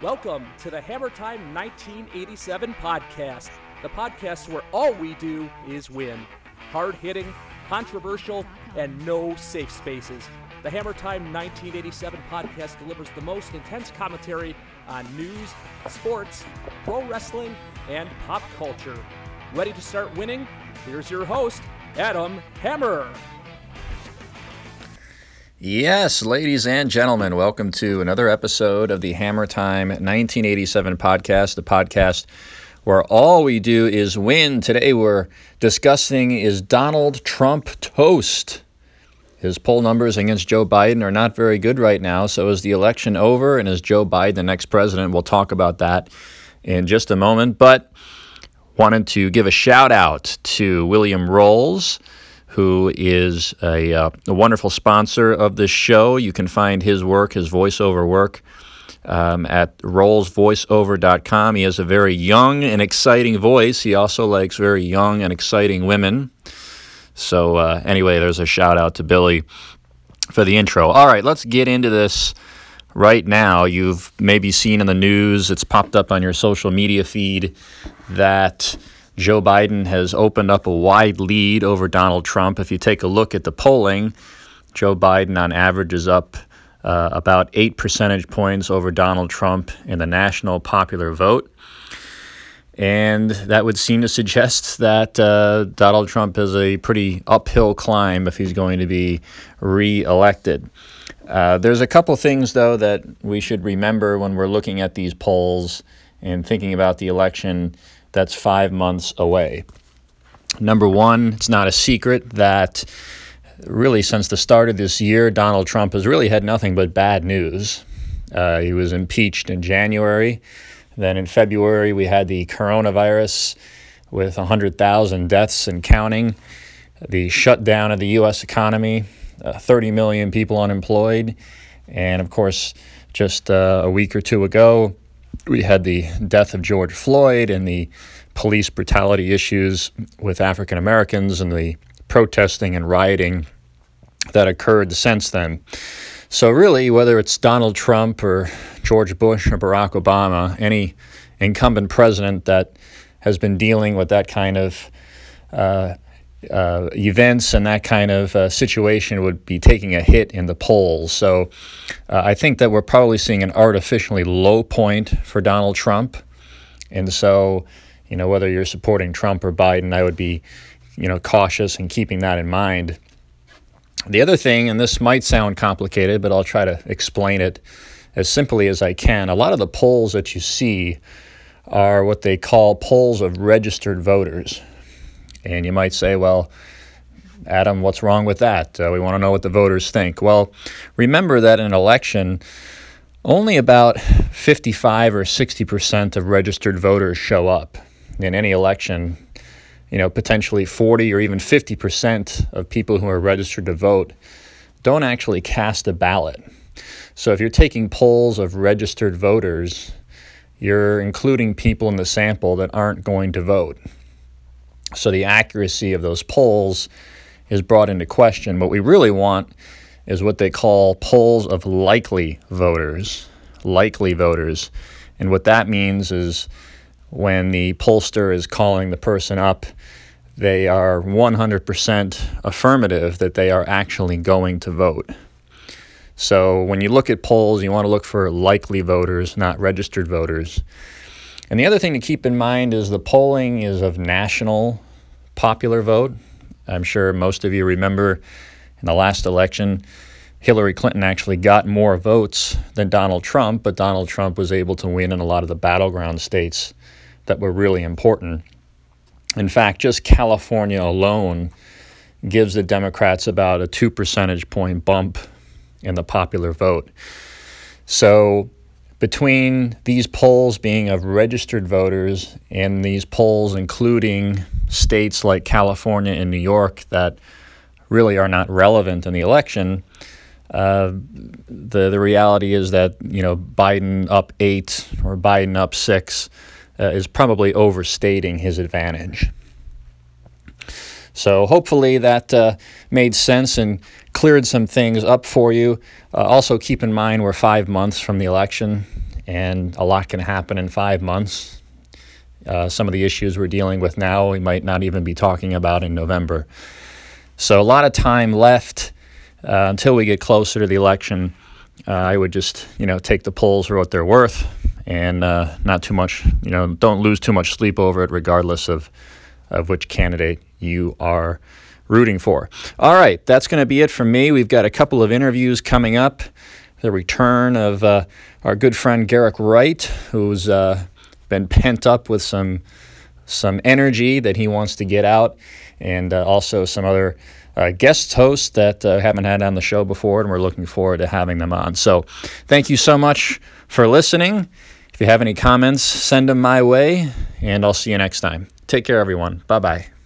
Welcome to the Hammer Time 1987 podcast, the podcast where all we do is win. Hard hitting, controversial, and no safe spaces. The Hammer Time 1987 podcast delivers the most intense commentary on news, sports, pro wrestling, and pop culture. Ready to start winning? Here's your host, Adam Hammer. Yes, ladies and gentlemen, welcome to another episode of the Hammer Time 1987 podcast, the podcast where all we do is win. Today we're discussing is Donald Trump toast? His poll numbers against Joe Biden are not very good right now. So is the election over and is Joe Biden the next president? We'll talk about that in just a moment. But wanted to give a shout out to William Rolls who is a, uh, a, wonderful sponsor of this show. You can find his work, his voiceover work, um, at rollsvoiceover.com. He has a very young and exciting voice. He also likes very young and exciting women. So, uh, anyway, there's a shout out to Billy for the intro. All right, let's get into this right now. You've maybe seen in the news, it's popped up on your social media feed that Joe Biden has opened up a wide lead over Donald Trump. If you take a look at the polling, Joe Biden on average is up uh, about eight percentage points over Donald Trump in the national popular vote. And that would seem to suggest that uh, Donald Trump has a pretty uphill climb if he's going to be reelected. Uh, there's a couple things, though, that we should remember when we're looking at these polls and thinking about the election that's five months away. Number one, it's not a secret that really since the start of this year, Donald Trump has really had nothing but bad news. Uh, he was impeached in January. Then in February, we had the coronavirus with 100,000 deaths and counting, the shutdown of the U.S. economy, uh, 30 million people unemployed. And of course, just uh, a week or two ago, we had the death of George Floyd and the police brutality issues with African Americans and the protesting and rioting that occurred since then. So, really, whether it's Donald Trump or George Bush or Barack Obama, any incumbent president that has been dealing with that kind of uh, uh, events and that kind of uh, situation would be taking a hit in the polls. So uh, I think that we're probably seeing an artificially low point for Donald Trump. And so, you know, whether you're supporting Trump or Biden, I would be, you know, cautious and keeping that in mind. The other thing, and this might sound complicated, but I'll try to explain it as simply as I can. A lot of the polls that you see are what they call polls of registered voters. And you might say, well, Adam, what's wrong with that? Uh, we want to know what the voters think. Well, remember that in an election, only about 55 or 60 percent of registered voters show up in any election. You know, potentially 40 or even 50 percent of people who are registered to vote don't actually cast a ballot. So if you're taking polls of registered voters, you're including people in the sample that aren't going to vote. So the accuracy of those polls is brought into question. What we really want is what they call polls of likely voters. Likely voters. And what that means is when the pollster is calling the person up, they are 100% affirmative that they are actually going to vote. So when you look at polls, you want to look for likely voters, not registered voters. And the other thing to keep in mind is the polling is of national popular vote. I'm sure most of you remember in the last election, Hillary Clinton actually got more votes than Donald Trump, but Donald Trump was able to win in a lot of the battleground states that were really important. In fact, just California alone gives the Democrats about a two percentage point bump in the popular vote. So between these polls being of registered voters and these polls including states like California and New York that really are not relevant in the election, uh, the the reality is that you know Biden up eight or Biden up six uh, is probably overstating his advantage. So hopefully that uh, made sense and cleared some things up for you. Uh, also keep in mind we're five months from the election, and a lot can happen in five months. Uh, some of the issues we're dealing with now, we might not even be talking about in November. So, a lot of time left uh, until we get closer to the election. Uh, I would just, you know, take the polls for what they're worth and uh, not too much, you know, don't lose too much sleep over it, regardless of, of which candidate you are rooting for. All right, that's going to be it from me. We've got a couple of interviews coming up. The return of uh, our good friend Garrick Wright, who's uh, been pent up with some some energy that he wants to get out, and uh, also some other uh, guest hosts that uh, haven't had on the show before, and we're looking forward to having them on. So, thank you so much for listening. If you have any comments, send them my way, and I'll see you next time. Take care, everyone. Bye bye.